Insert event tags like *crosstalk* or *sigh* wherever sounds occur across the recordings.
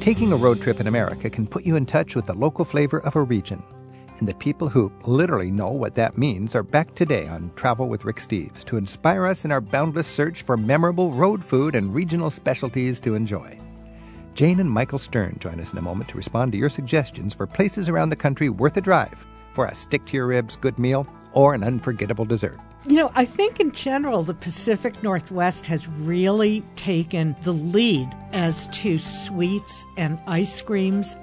Taking a road trip in America can put you in touch with the local flavor of a region. And the people who literally know what that means are back today on Travel with Rick Steves to inspire us in our boundless search for memorable road food and regional specialties to enjoy. Jane and Michael Stern join us in a moment to respond to your suggestions for places around the country worth a drive for a stick to your ribs good meal or an unforgettable dessert. You know, I think in general, the Pacific Northwest has really taken the lead as to sweets and ice creams.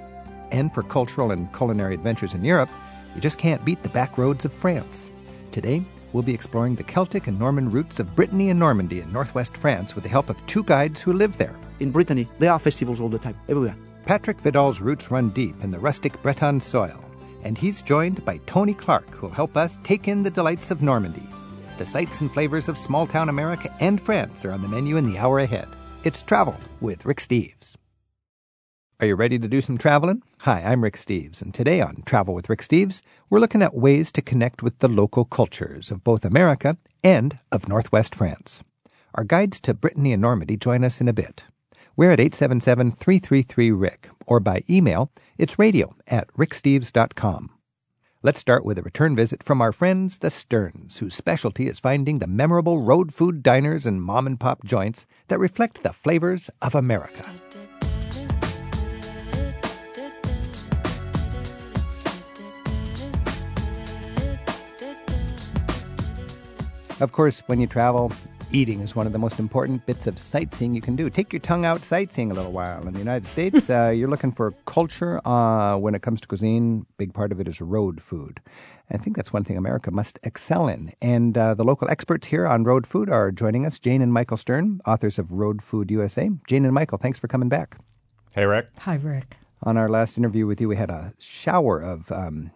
And for cultural and culinary adventures in Europe, you just can't beat the back roads of France. Today, we'll be exploring the Celtic and Norman roots of Brittany and Normandy in northwest France with the help of two guides who live there. In Brittany, there are festivals all the time, everywhere. Patrick Vidal's roots run deep in the rustic Breton soil, and he's joined by Tony Clark, who'll help us take in the delights of Normandy. The sights and flavors of small town America and France are on the menu in the hour ahead. It's Travel with Rick Steves. Are you ready to do some traveling? Hi, I'm Rick Steves, and today on Travel with Rick Steves, we're looking at ways to connect with the local cultures of both America and of Northwest France. Our guides to Brittany and Normandy join us in a bit. We're at 877 333 Rick, or by email, it's radio at ricksteves.com. Let's start with a return visit from our friends, the Sterns, whose specialty is finding the memorable road food diners and mom and pop joints that reflect the flavors of America. Of course, when you travel, eating is one of the most important bits of sightseeing you can do. Take your tongue out sightseeing a little while. In the United States, *laughs* uh, you're looking for culture uh, when it comes to cuisine. Big part of it is road food. I think that's one thing America must excel in. And uh, the local experts here on road food are joining us Jane and Michael Stern, authors of Road Food USA. Jane and Michael, thanks for coming back. Hey, Rick. Hi, Rick. On our last interview with you, we had a shower of um,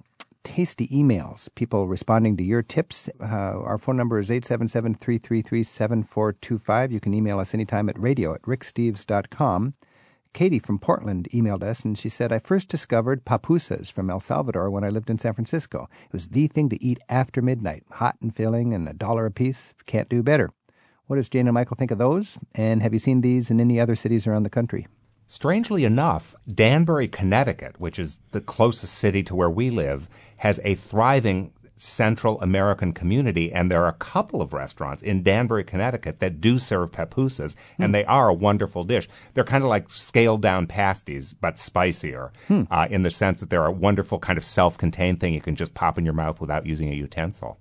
tasty emails, people responding to your tips. Uh, our phone number is 877 333 7425. You can email us anytime at radio at ricksteves.com. Katie from Portland emailed us and she said, I first discovered pupusas from El Salvador when I lived in San Francisco. It was the thing to eat after midnight, hot and filling and a dollar a piece. Can't do better. What does Jane and Michael think of those? And have you seen these in any other cities around the country? Strangely enough, Danbury, Connecticut, which is the closest city to where we live, has a thriving Central American community, and there are a couple of restaurants in Danbury, Connecticut that do serve pupusas, and they are a wonderful dish. They're kind of like scaled down pasties, but spicier, uh, in the sense that they're a wonderful kind of self contained thing you can just pop in your mouth without using a utensil.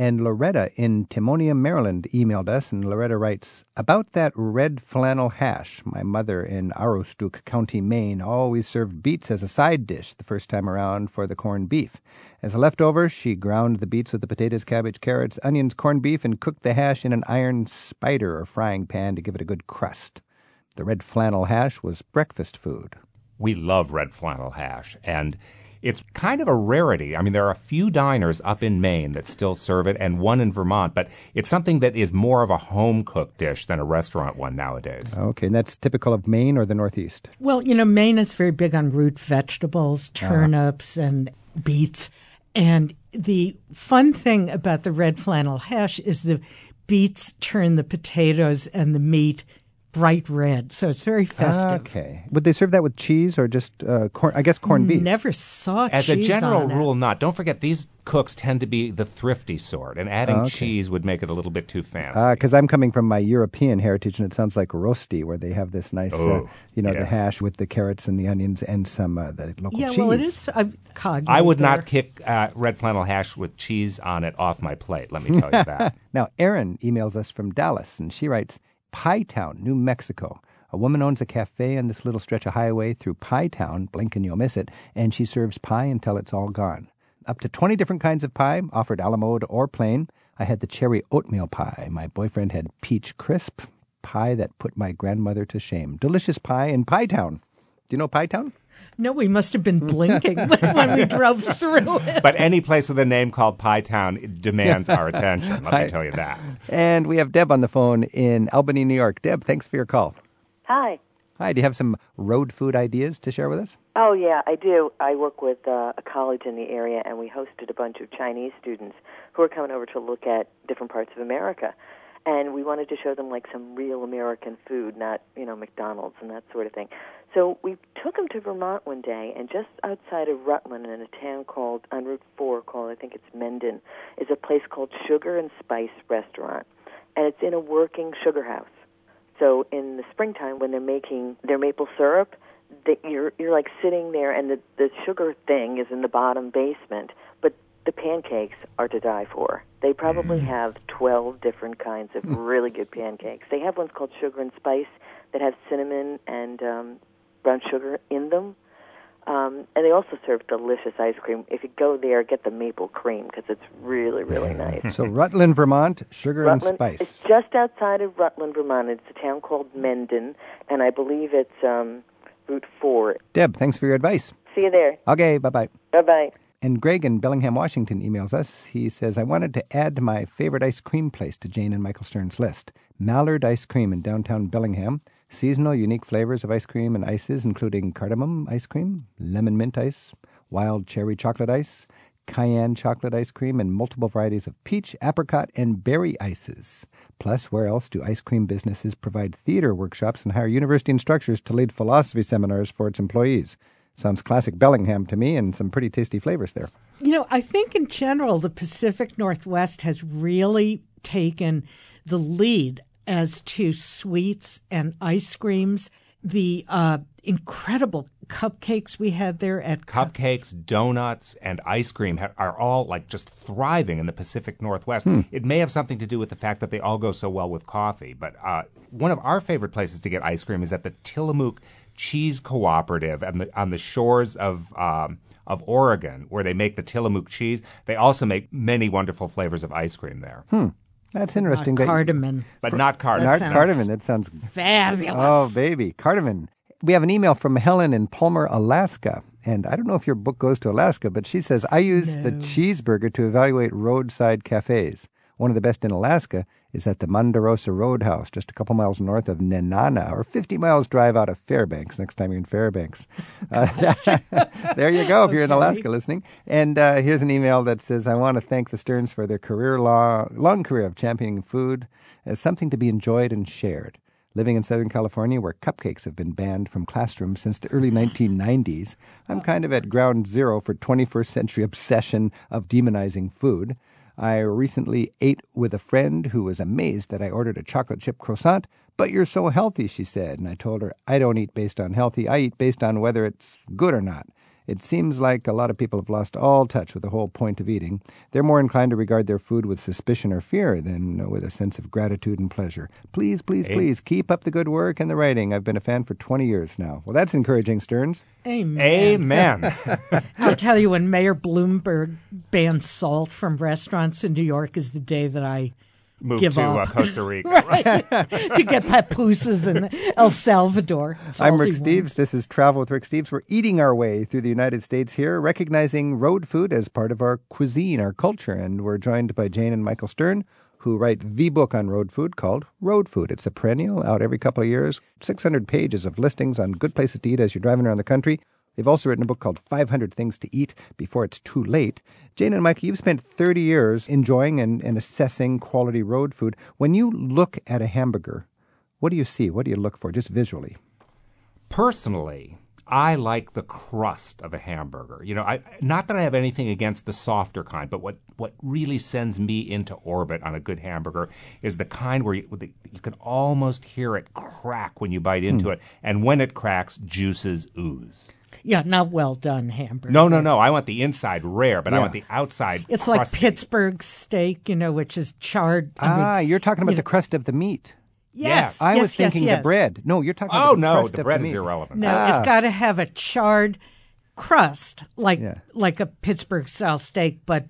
And Loretta in Timonium, Maryland emailed us, and Loretta writes About that red flannel hash, my mother in Aroostook County, Maine, always served beets as a side dish the first time around for the corned beef. As a leftover, she ground the beets with the potatoes, cabbage, carrots, onions, corned beef, and cooked the hash in an iron spider or frying pan to give it a good crust. The red flannel hash was breakfast food. We love red flannel hash, and it's kind of a rarity. I mean, there are a few diners up in Maine that still serve it, and one in Vermont, but it's something that is more of a home cooked dish than a restaurant one nowadays. Okay, and that's typical of Maine or the Northeast? Well, you know, Maine is very big on root vegetables, uh-huh. turnips, and beets. And the fun thing about the red flannel hash is the beets turn the potatoes and the meat bright red. So it's very festive. Okay. Would they serve that with cheese or just uh, corn? I guess corned beef. Never saw cheese. As a general on it. rule, not. Don't forget, these cooks tend to be the thrifty sort, and adding Okay. cheese would make it a little bit too fancy. Because I'm coming from my European heritage, and it sounds like rosti, where they have this nice, uh, Oh, you know, the hash with the carrots and the onions and some uh, the local Yeah, cheese. well, it is a cog. I would not kick uh, red flannel hash with cheese on it off my plate, let me tell you *laughs* that. Now, Erin emails us from Dallas, and she writes, Pie Town, New Mexico. A woman owns a cafe on this little stretch of highway through Pie Town, blink and you'll miss it, and she serves pie until it's all gone. Up to 20 different kinds of pie, offered a la mode or plain. I had the cherry oatmeal pie. My boyfriend had peach crisp, pie that put my grandmother to shame. Delicious pie in Pie Town. Do you know Pie Town? No, we must have been blinking *laughs* when we drove through it. But any place with a name called Pie Town demands our attention, let me tell you that. And we have Deb on the phone in Albany, New York. Deb, thanks for your call. Hi. Hi, do you have some road food ideas to share with us? Oh, yeah, I do. I work with uh, a college in the area, and we hosted a bunch of Chinese students who are coming over to look at different parts of America. And we wanted to show them like some real American food, not you know McDonald's and that sort of thing. So we took them to Vermont one day, and just outside of Rutland, in a town called on Route Four, called I think it's Mendon, is a place called Sugar and Spice Restaurant, and it's in a working sugar house. So in the springtime, when they're making their maple syrup, that you're you're like sitting there, and the the sugar thing is in the bottom basement, the pancakes are to die for. They probably have 12 different kinds of really good pancakes. They have ones called sugar and spice that have cinnamon and um, brown sugar in them. Um, and they also serve delicious ice cream. If you go there, get the maple cream because it's really, really nice. So Rutland, Vermont, sugar Rutland, and spice. It's just outside of Rutland, Vermont. It's a town called Mendon, and I believe it's um, Route 4. Deb, thanks for your advice. See you there. Okay, bye bye. Bye bye. And Greg in Bellingham, Washington emails us. He says, I wanted to add my favorite ice cream place to Jane and Michael Stern's list Mallard Ice Cream in downtown Bellingham. Seasonal, unique flavors of ice cream and ices, including cardamom ice cream, lemon mint ice, wild cherry chocolate ice, cayenne chocolate ice cream, and multiple varieties of peach, apricot, and berry ices. Plus, where else do ice cream businesses provide theater workshops and hire university instructors to lead philosophy seminars for its employees? Sounds classic Bellingham to me, and some pretty tasty flavors there. You know, I think in general, the Pacific Northwest has really taken the lead as to sweets and ice creams. The uh, incredible cupcakes we had there at Cupcakes, donuts, and ice cream ha- are all like just thriving in the Pacific Northwest. It may have something to do with the fact that they all go so well with coffee, but uh, one of our favorite places to get ice cream is at the Tillamook Cheese Cooperative on the, on the shores of. Um, of Oregon, where they make the Tillamook cheese. They also make many wonderful flavors of ice cream there, That's uh, interesting. that- cardamom. but not cardamom. Nar- sounds- cardamom. That sounds. Fabulous. Oh, baby, cardamom. We have an email from Helen in Palmer, Alaska. And I don't know if your book goes to Alaska, but she says, I use the cheeseburger to evaluate roadside cafes. One of the best in Alaska is at the Monderosa Roadhouse, just a couple miles north of Nenana, or 50 miles drive out of Fairbanks next time you're in Fairbanks. *laughs* Uh, *laughs* there you go, if you're in Alaska listening. And uh, here's an email that says, I want to thank the Sterns for their career long, long career of championing food as something to be enjoyed and shared. Living in Southern California, where cupcakes have been banned from classrooms since the early *laughs* 1990s, I'm kind of at ground zero for 21st century obsession of demonizing food. I recently ate with a friend who was amazed that I ordered a chocolate chip croissant. But you're so healthy, she said. And I told her, I don't eat based on healthy, I eat based on whether it's good or not. It seems like a lot of people have lost all touch with the whole point of eating. They're more inclined to regard their food with suspicion or fear than uh, with a sense of gratitude and pleasure. Please, please, please keep up the good work and the writing. I've been a fan for 20 years now. Well, that's encouraging, Sterns. Amen. Amen. *laughs* I'll tell you, when Mayor Bloomberg banned salt from restaurants in New York is the day that I Move Give to uh. Costa Rica. *laughs* *laughs* to get papooses in El Salvador. I'm Rick ones. Steves. This is Travel with Rick Steves. We're eating our way through the United States here, recognizing road food as part of our cuisine, our culture. And we're joined by Jane and Michael Stern, who write the book on road food called Road Food. It's a perennial out every couple of years, 600 pages of listings on good places to eat as you're driving around the country. They've also written a book called 500 Things to Eat Before It's Too Late. Jane and Mike, you've spent 30 years enjoying and, and assessing quality road food. When you look at a hamburger, what do you see? What do you look for, just visually? Personally, I like the crust of a hamburger. You know, I not that I have anything against the softer kind, but what what really sends me into orbit on a good hamburger is the kind where you, the, you can almost hear it crack when you bite into Hmm. it, and when it cracks, juices ooze. Yeah, not well done hamburger. No, no, no. I want the inside rare, but I want the outside. It's like. Pittsburgh steak, you know, which is charred. I mean, Ah, you're talking about you the crust of the meat. yes, I yes, was yes, thinking yes. the bread. No, you're talking Oh about the no, crust the of bread the is meat. irrelevant. No, Ah. it's got to have a charred crust, like Yeah. like a Pittsburgh style steak, but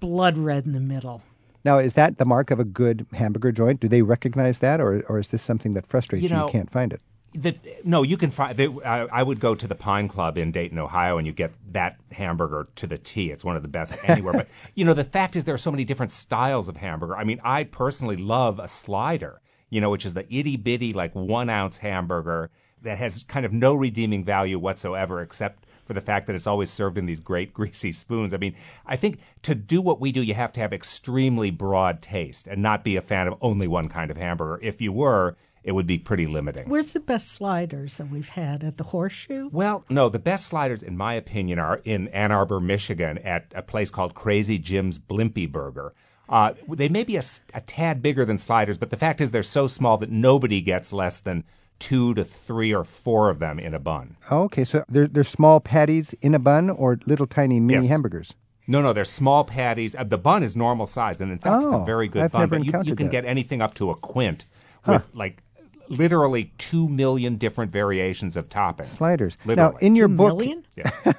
blood red in the middle. Now, is that the mark of a good hamburger joint? Do they recognize that, or, or is this something that frustrates you? You know- you can't find it. The, no, you can find. I, I would go to the Pine Club in Dayton, Ohio, and you get that hamburger to the T. It's one of the best anywhere. but *laughs* you know, the fact is, there are so many different styles of hamburger. I mean, I personally love a slider. You know, which is the itty bitty, like one ounce hamburger that has kind of no redeeming value whatsoever, except for the fact that it's always served in these great *laughs* greasy spoons. I mean, I think to do what we do, you have to have extremely broad taste and not be a fan of only one kind of hamburger. If you were, it would be pretty limiting. Where's the best sliders that we've had at the Horseshoe? Well, no, the best sliders, in my opinion, are in Ann Arbor, Michigan, at a place called Krazy Jim's Blimpy Burger. Uh, they may be a, a tad bigger than sliders, but the fact is they're so small that nobody gets less than two to three or four of them in a bun. Oh, okay, so they're, they're small patties in a bun or little tiny mini Yes. hamburgers? No, no, they're small patties. Uh, the bun is normal size, and in fact, it's Oh, a very good I've bun. never but you, you can that. get anything up to a quint with like literally two million different variations of toppings. Sliders. Literally. Now, in your Two book, million? Yeah. *laughs*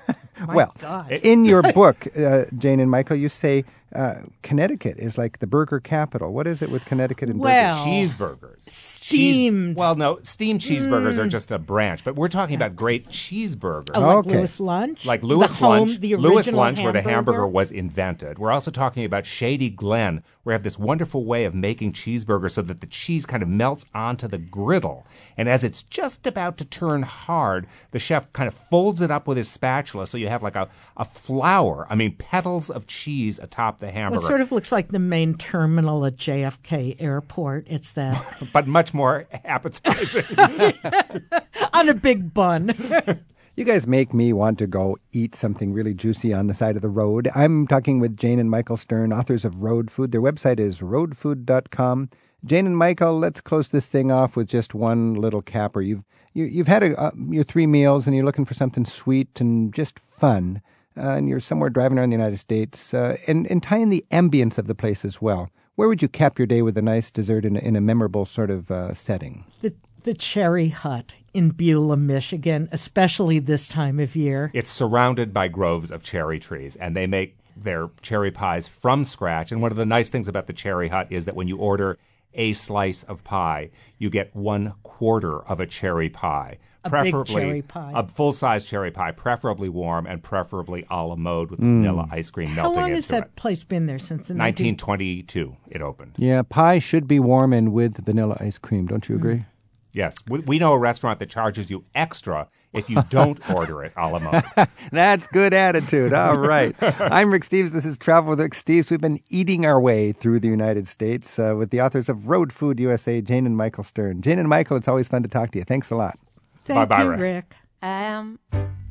My well, God. in your *laughs* book, uh, Jane and Michael, you say uh, Connecticut is like the burger capital. What is it with Connecticut and Well, burgers? cheeseburgers. Steamed. Cheese, well, no, steamed cheeseburgers are just a branch, but we're talking about great cheeseburgers. Oh, like Okay. Louis' Lunch? Like Louis' the home, Lunch, the Louis' original Lunch, where the hamburger? hamburger was invented. We're also talking about Shady Glen, where we have this wonderful way of making cheeseburgers so that the cheese kind of melts onto the griddle. And as it's just about to turn hard, the chef kind of folds it up with his spatula so you have like a, a flower, I mean, petals of cheese atop the Well, it sort of looks like the main terminal at JFK Airport. It's that *laughs* but much more *laughs* appetizing. *laughs* on a big bun. You guys make me want to go eat something really juicy on the side of the road. I'm talking with Jane and Michael Stern, authors of Road Food. Their website is roadfood.com. Jane and Michael, let's close this thing off with just one little capper. You've you, you've had a, uh, your three meals and you're looking for something sweet and just fun, and you're somewhere driving around the United States, uh, and and tie in the ambience of the place as well. Where would you cap your day with a nice dessert in a, in a memorable sort of uh, setting? the the Cherry Hut in Beulah, Michigan, especially this time of year. It's surrounded by groves of cherry trees, and they make their cherry pies from scratch. And one of the nice things about the Cherry Hut is that when you order a slice of pie, you get one quarter of a cherry pie. A big preferably cherry pie. a full-size cherry pie, preferably warm and preferably a la mode with mm. vanilla ice cream How melting long into has that it. place been there since the 19- 1922, it opened. Yeah, pie should be warm and with vanilla ice cream. Don't you hmm. agree? Yes, we, we know a restaurant that charges you extra if you don't order it a la mode. *laughs* That's good attitude. All right. *laughs* I'm Rick Steves. This is Travel with Rick Steves. We've been eating our way through the United States uh, with the authors of Road Food USA, Jane and Michael Stern. Jane and Michael, it's always fun to talk to you. Thanks a lot. Thank Bye-bye, you, Rick. Rick. I am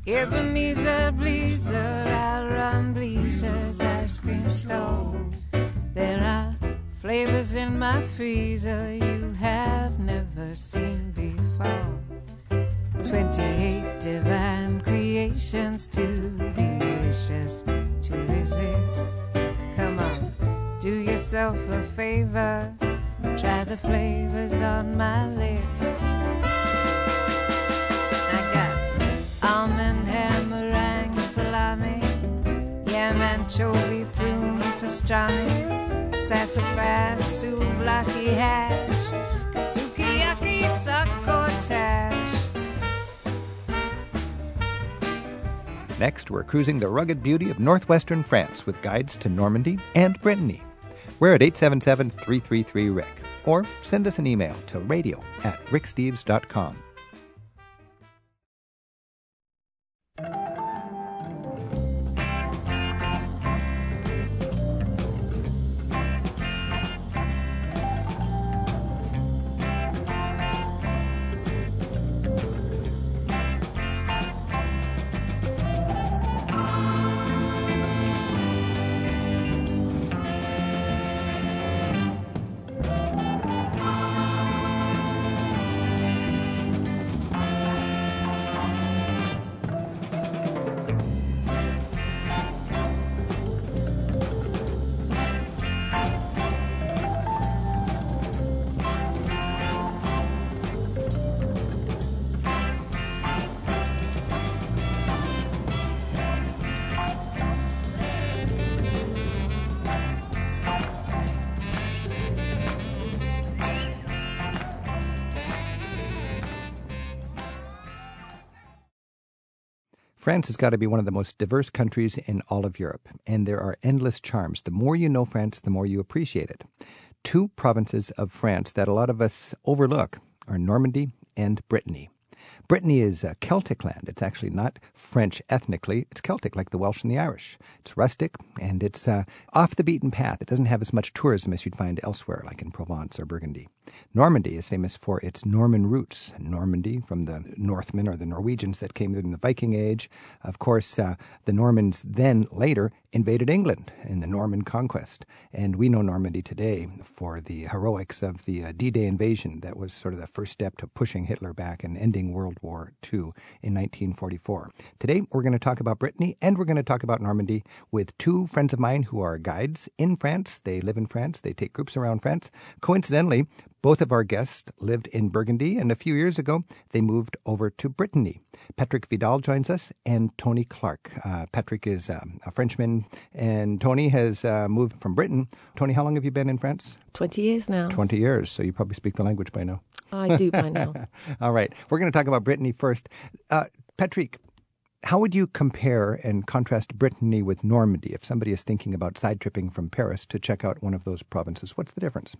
Ebenezer Bleezer. I run Bleezer's ice cream stove. There are flavors in my freezer you have never seen before. 28 divine creations too delicious to resist. Come on, do yourself a favor. Try the flavors on my list. I got almond ham, meringue, salami, yam, anchovy, prune, pastrami, sassafras, souvlaki hash, Next, we're cruising the rugged beauty of northwestern France with guides to Normandy and Brittany. We're at 877 333 Rick, or send us an email to radio at ricksteves.com. France has got to be one of the most diverse countries in all of Europe, and there are endless charms. The more you know France, the more you appreciate it. Two provinces of France that a lot of us overlook are Normandy and Brittany. Brittany is a Celtic land. It's actually not French ethnically. It's Celtic, like the Welsh and the Irish. It's rustic and it's uh, off the beaten path. It doesn't have as much tourism as you'd find elsewhere, like in Provence or Burgundy. Normandy is famous for its Norman roots. Normandy, from the Northmen or the Norwegians that came in the Viking Age. Of course, uh, the Normans then later invaded England in the Norman conquest. And we know Normandy today for the heroics of the uh, D Day invasion. That was sort of the first step to pushing Hitler back and ending World War II in 1944. Today, we're going to talk about Brittany and we're going to talk about Normandy with two friends of mine who are guides in France. They live in France, they take groups around France. Coincidentally, both of our guests lived in Burgundy, and a few years ago they moved over to Brittany. Patrick Vidal joins us, and Tony Clark. Uh, Patrick is um, a Frenchman, and Tony has uh, moved from Britain. Tony, how long have you been in France? 20 years now. 20 years, so you probably speak the language by now. I do by now. *laughs* All right. We're going to talk about Brittany first. Uh, Patrick, how would you compare and contrast Brittany with Normandy if somebody is thinking about side tripping from Paris to check out one of those provinces? What's the difference?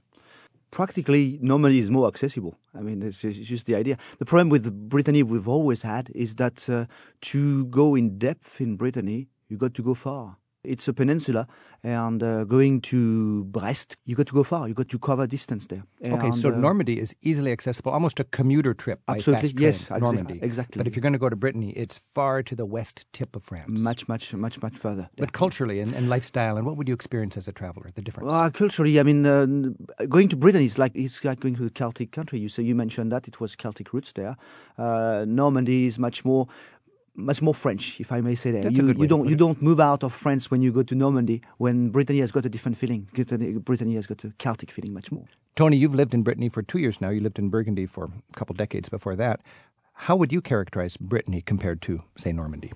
practically Normandy is more accessible. I mean, it's, it's, just the idea. The problem with Brittany we've always had is that uh, to go in depth in Brittany, you got to go far. It's a peninsula, and uh, going to Brest, you got to go far. You got to cover distance there. Okay, so uh, Normandy is easily accessible, almost a commuter trip by absolutely, fast train. yes, Normandy, exactly. But if you're going to go to Brittany, it's far to the west tip of France. much, much, much, much further. But culturally and, and lifestyle, and what would you experience as a traveler? The difference. Well, culturally, I mean, uh, going to Brittany is like it's like going to a Celtic country. You say you mentioned that it was Celtic roots there. Uh, Normandy is much more much more French, if I may say that. That's a you good way you don't put you it. don't move out of France when you go to Normandy. When Brittany has got a different feeling. Brittany Brittany has got a Celtic feeling much more. Tony, you've lived in Brittany for two years now. You lived in Burgundy for a couple decades before that. How would you characterize Brittany compared to, say, Normandy?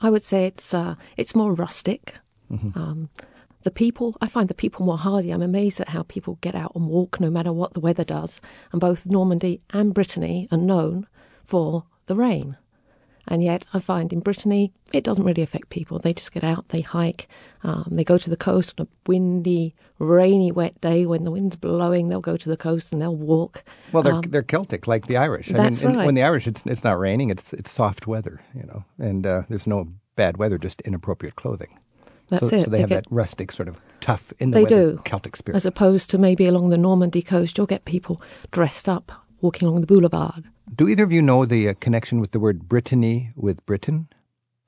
I would say it's uh, it's more rustic. Um, the people, I find the people more hardy. I'm amazed at how people get out and walk no matter what the weather does. And both Normandy and Brittany are known for the rain. And yet, I find in Brittany, it doesn't really affect people. They just get out, they hike, um, they go to the coast on a windy, rainy, wet day when the wind's blowing. They'll go to the coast and they'll walk. Well, they're Um, they're Celtic, like the Irish. That's I mean, right. when the Irish, it's it's not raining; it's it's soft weather, you know, and uh, there's no bad weather, just inappropriate clothing. That's so, it. So they, They have get- that rustic sort of tough in the They weather do. Celtic spirit. As opposed to maybe along the Normandy coast, you'll get people dressed up walking along the boulevard. Do either of you know the uh, connection with the word Brittany with Britain?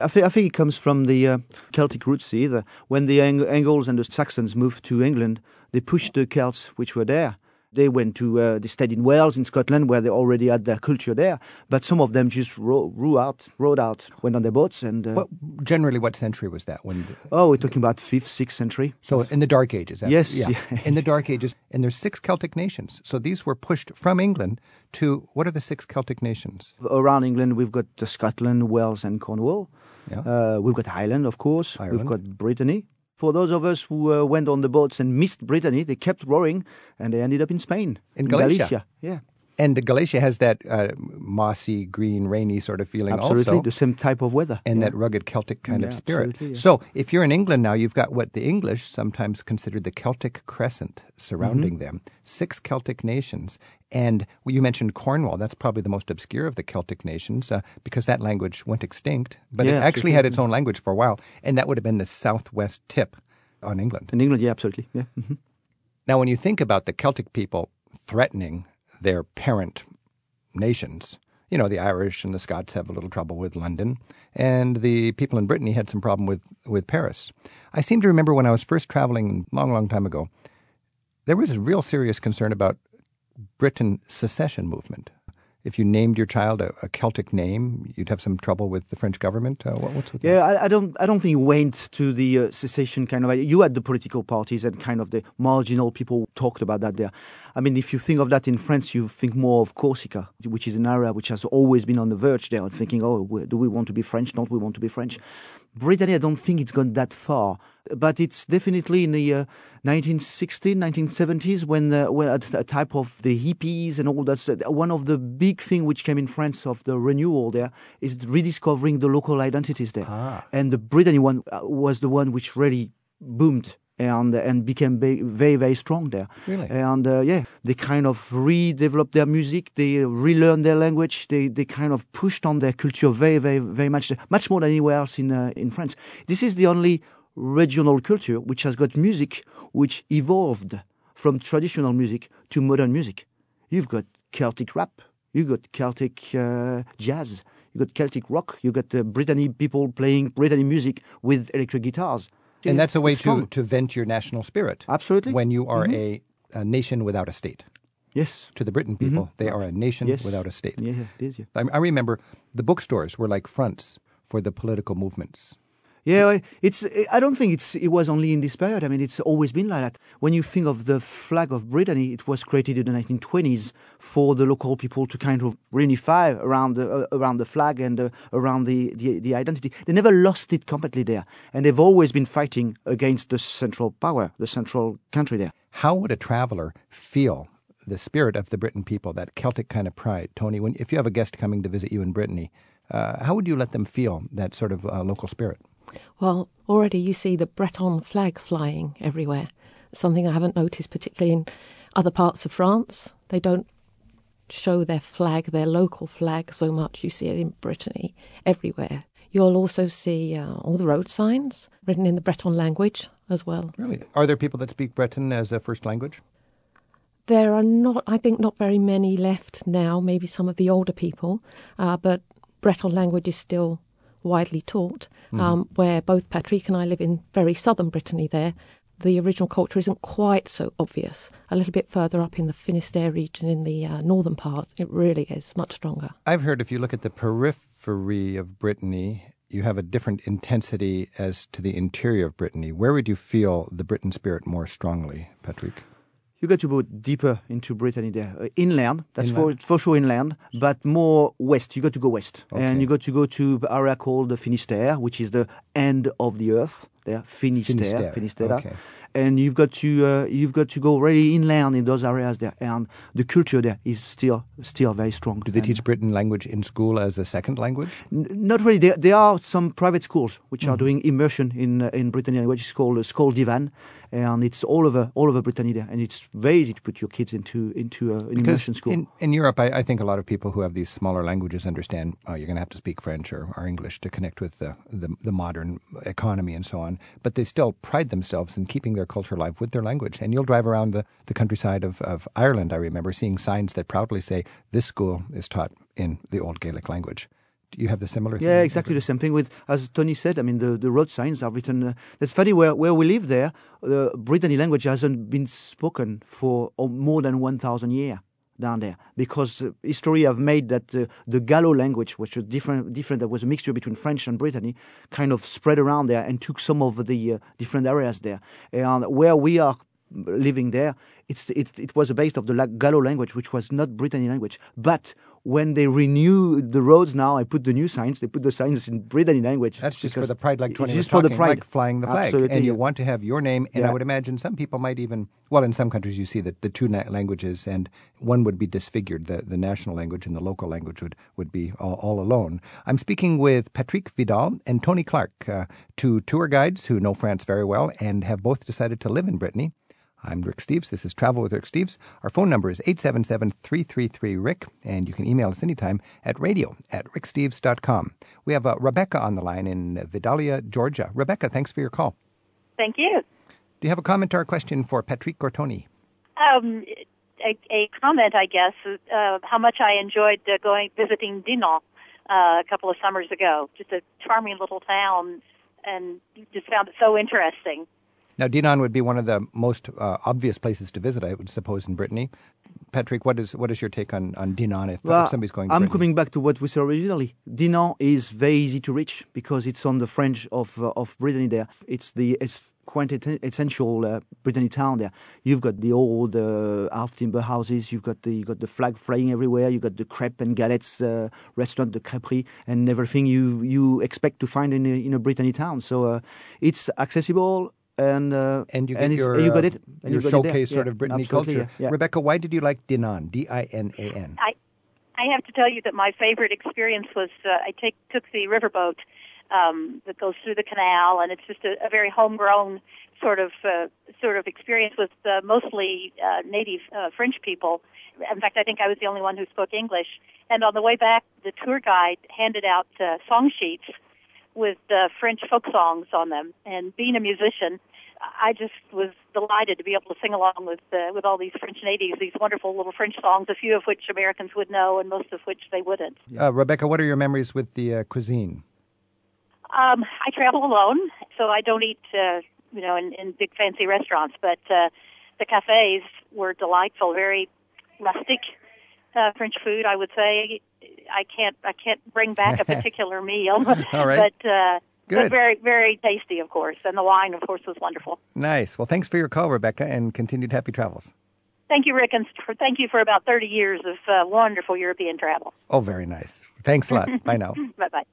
I think, I think it comes from the uh, Celtic roots either. When the Ang- Angles and the Saxons moved to England, they pushed the Celts which were there. They went to, uh, they stayed in Wales, in Scotland, where they already had their culture there. But some of them just ro- rowed out, rowed out, went on their boats, and uh, What generally, what century was that? When? The, oh, we're talking about fifth, sixth century. so in the Dark Ages. after- Yes, yeah. yeah. in the Dark Ages, and there's six Celtic nations. So these were pushed from England to what are the six Celtic nations? Around England, we've got Scotland, Wales, and Cornwall. Yeah. Uh, we've got Ireland, of course. Ireland. We've got Brittany. For those of us who uh, went on the boats and missed Brittany, they kept rowing, and they ended up in Spain, In Galicia. Yeah, And Galicia has that uh, mossy, green, rainy sort of feeling absolutely, also. the same type of weather. and yeah. that rugged Celtic kind of spirit. yeah. So, if you're in England now, you've got what the English sometimes considered the Celtic crescent surrounding Mm-hmm. them. Six Celtic nations. And well, you mentioned Cornwall. That's probably the most obscure of the Celtic nations uh, because that language went extinct. But it actually had its own language for a while. And that would have been the southwest tip on England. In England, yeah, absolutely. Yeah. hmm Now, when you think about the Celtic people threatening their parent nations, you know, the Irish and the Scots have a little trouble with London, and the people in Brittany had some problem with, with Paris. I seem to remember when I was first traveling a long, long time ago, there was a real serious concern about Breton secession movement. If you named your child a, a Celtic name, you'd have some trouble with the French government. Uh, what, what's with? Yeah, I, I don't. I don't think it went to the uh, secession kind of. You had the political parties and kind of the marginal people talked about that there. I mean, if you think of that in France, you think more of Corsica, which is an area which has always been on the verge there, thinking, oh, do we want to be French? Don't we want to be French? Brittany, I don't think it's gone that far, but it's definitely in the uh, 1960s, 1970s when uh, when a, a type of the hippies and all that. One of the big thing which came in France of the renewal there is rediscovering the local identities there, and the Brittany one uh, was the one which really boomed and and became very very strong there. Really? And uh, yeah, they kind of redeveloped their music. They relearned their language. They they kind of pushed on their culture very very very much much more than anywhere else in uh, in France. This is the only regional culture which has got music which evolved from traditional music to modern music. You've got Celtic rap. You've got Celtic uh, jazz. You got Celtic rock. You got uh, Brittany people playing Brittany music with electric guitars. And that's a way to, to vent your national spirit. Absolutely. When you are mm-hmm. a, a nation without a state. Yes. To the Breton people, mm-hmm. they are a nation Yes. without a state. Yeah, yeah, it is. Yeah. I, I remember the bookstores were like fronts for the political movements. Yeah, it's. I don't think it's. It was only in this period. I mean, it's always been like that. When you think of the flag of Brittany, it was created in the 1920s for the local people to kind of reunify around the uh, around the flag and uh, around the, the the identity. They never lost it completely there, and they've always been fighting against the central power, the central country there. How would a traveler feel the spirit of the Breton people, that Celtic kind of pride? Tony, when, if you have a guest coming to visit you in Brittany, uh, how would you let them feel that sort of uh, local spirit? Well, already you see the Breton flag flying everywhere. Something I haven't noticed, particularly in other parts of France. They don't show their flag, their local flag, so much. You see it in Brittany everywhere. You'll also see uh, all the road signs written in the Breton language as well. Really? Are there people that speak Breton as a first language? There are not, I think, not very many left now, maybe some of the older people, uh, but Breton language is still widely taught. Um, where both Patrick and I live in very southern Brittany, there, the original culture isn't quite so obvious. A little bit further up in the Finisterre region, in the uh, northern part, it really is much stronger. I've heard if you look at the periphery of Brittany, you have a different intensity as to the interior of Brittany. Where would you feel the Breton spirit more strongly, Patrick? You got to go deeper into Brittany there. Uh, inland, that's Inland. For, for sure inland, but more west. You got to go west. Okay. And you got to go to the area called the Finisterre, which is the end of the earth. There, Finisterre, Finisterre, Finisterre. okay. And you've got to uh, you've got to go really inland in those areas there, and the culture there is still still very strong. Do they And- teach Breton language in school as a second language? N- Not really. There, there are some private schools which Mm-hmm. are doing immersion in uh, in Brittany language. It's called uh, School Diwan, and it's all over all over Brittany there, and it's very easy to put your kids into into uh, an immersion school. in, in Europe, I, I think a lot of people who have these smaller languages understand oh, you're going to have to speak French or, or English to connect with the, the, the modern economy and so on. But they still pride themselves in keeping their culture alive with their language. And you'll drive around the, the countryside of, of Ireland, I remember, seeing signs that proudly say, this school is taught in the old Gaelic language. Do you have the similar thing? Yeah, exactly the same thing with, as Tony said, I mean, the, the road signs are written. Uh, that's funny, where, where we live there, the Brittany language hasn't been spoken for uh, more than 1,000 years down there because uh, history have made that uh, the Gallo language, which was different, different, that was a mixture between French and Brittany, kind of spread around there and took some of the uh, different areas there. And where we are living there, it's, it, it was based of the Gallo language, which was not Brittany language. But when they renew the roads now, I put the new signs. They put the signs in Brittany language. That's just for the pride, like Tony was just for the pride. like flying the flag. Absolutely, and you yeah. want to have your name. And I would imagine some people might even, well, in some countries you see that the two languages, and one would be disfigured. The, the national language and the local language would, would be all, all alone. I'm speaking with Patrick Vidal and Tony Clark, uh, two tour guides who know France very well and have both decided to live in Brittany. I'm Rick Steves. This is Travel with Rick Steves. Our phone number is 877-333-RICK, and you can email us anytime at radio at ricksteves.com. We have uh, Rebecca on the line in Vidalia, Georgia. Rebecca, thanks for your call. Thank you. Do you have a comment or a question for Patrick or Tony? Um, a, a comment, I guess, uh, how much I enjoyed uh, going visiting Dinan uh, a couple of summers ago. Just a charming little town, and just found it so interesting. Now, Dinan would be one of the most uh, obvious places to visit, I would suppose, in Brittany. Patrick, what is what is your take on, on Dinan if, Well, if somebody's going to I'm Brittany? coming back to what we said originally. Dinan is very easy to reach because it's on the fringe of uh, of Brittany. There, it's the it's quite essential uh, Brittany town. There, you've got the old uh, half timber houses. You've got the you got the flag flying everywhere. you've got the crepe and galettes uh, restaurant, the crêperie, and everything you you expect to find in a, in a Brittany town. So uh, it's accessible. And uh, and you get it's- your, you got uh, it. and your you got it showcase sort Yeah, of Brittany culture. yeah, yeah. Rebecca, why did you like Dinan? D I N A N. I I have to tell you that my favorite experience was uh, I take took the riverboat um, that goes through the canal, and it's just a, a very homegrown sort of uh, sort of experience with uh, mostly uh, native uh, French people. In fact, I think I was the only one who spoke English. And on the way back, the tour guide handed out uh, song sheets with uh, French folk songs on them. And being a musician, I just was delighted to be able to sing along with uh, with all these French natives, these wonderful little French songs, a few of which Americans would know, and most of which they wouldn't. Uh, Rebecca, what are your memories with the uh, cuisine? Um, I travel alone, so I don't eat, uh, you know, in, in big fancy restaurants. But uh, the cafes were delightful, very rustic uh, French food. I would say I can't I can't bring back a *laughs* particular meal, All right. but uh, Good. but very very tasty, of course, and the wine, of course, was wonderful. Nice. Well, thanks for your call, Rebecca, and continued happy travels. Thank you, Rick, and for, thank you for about 30 years of uh, wonderful European travel. Oh, very nice. Thanks a lot. *laughs* Bye now. Bye bye.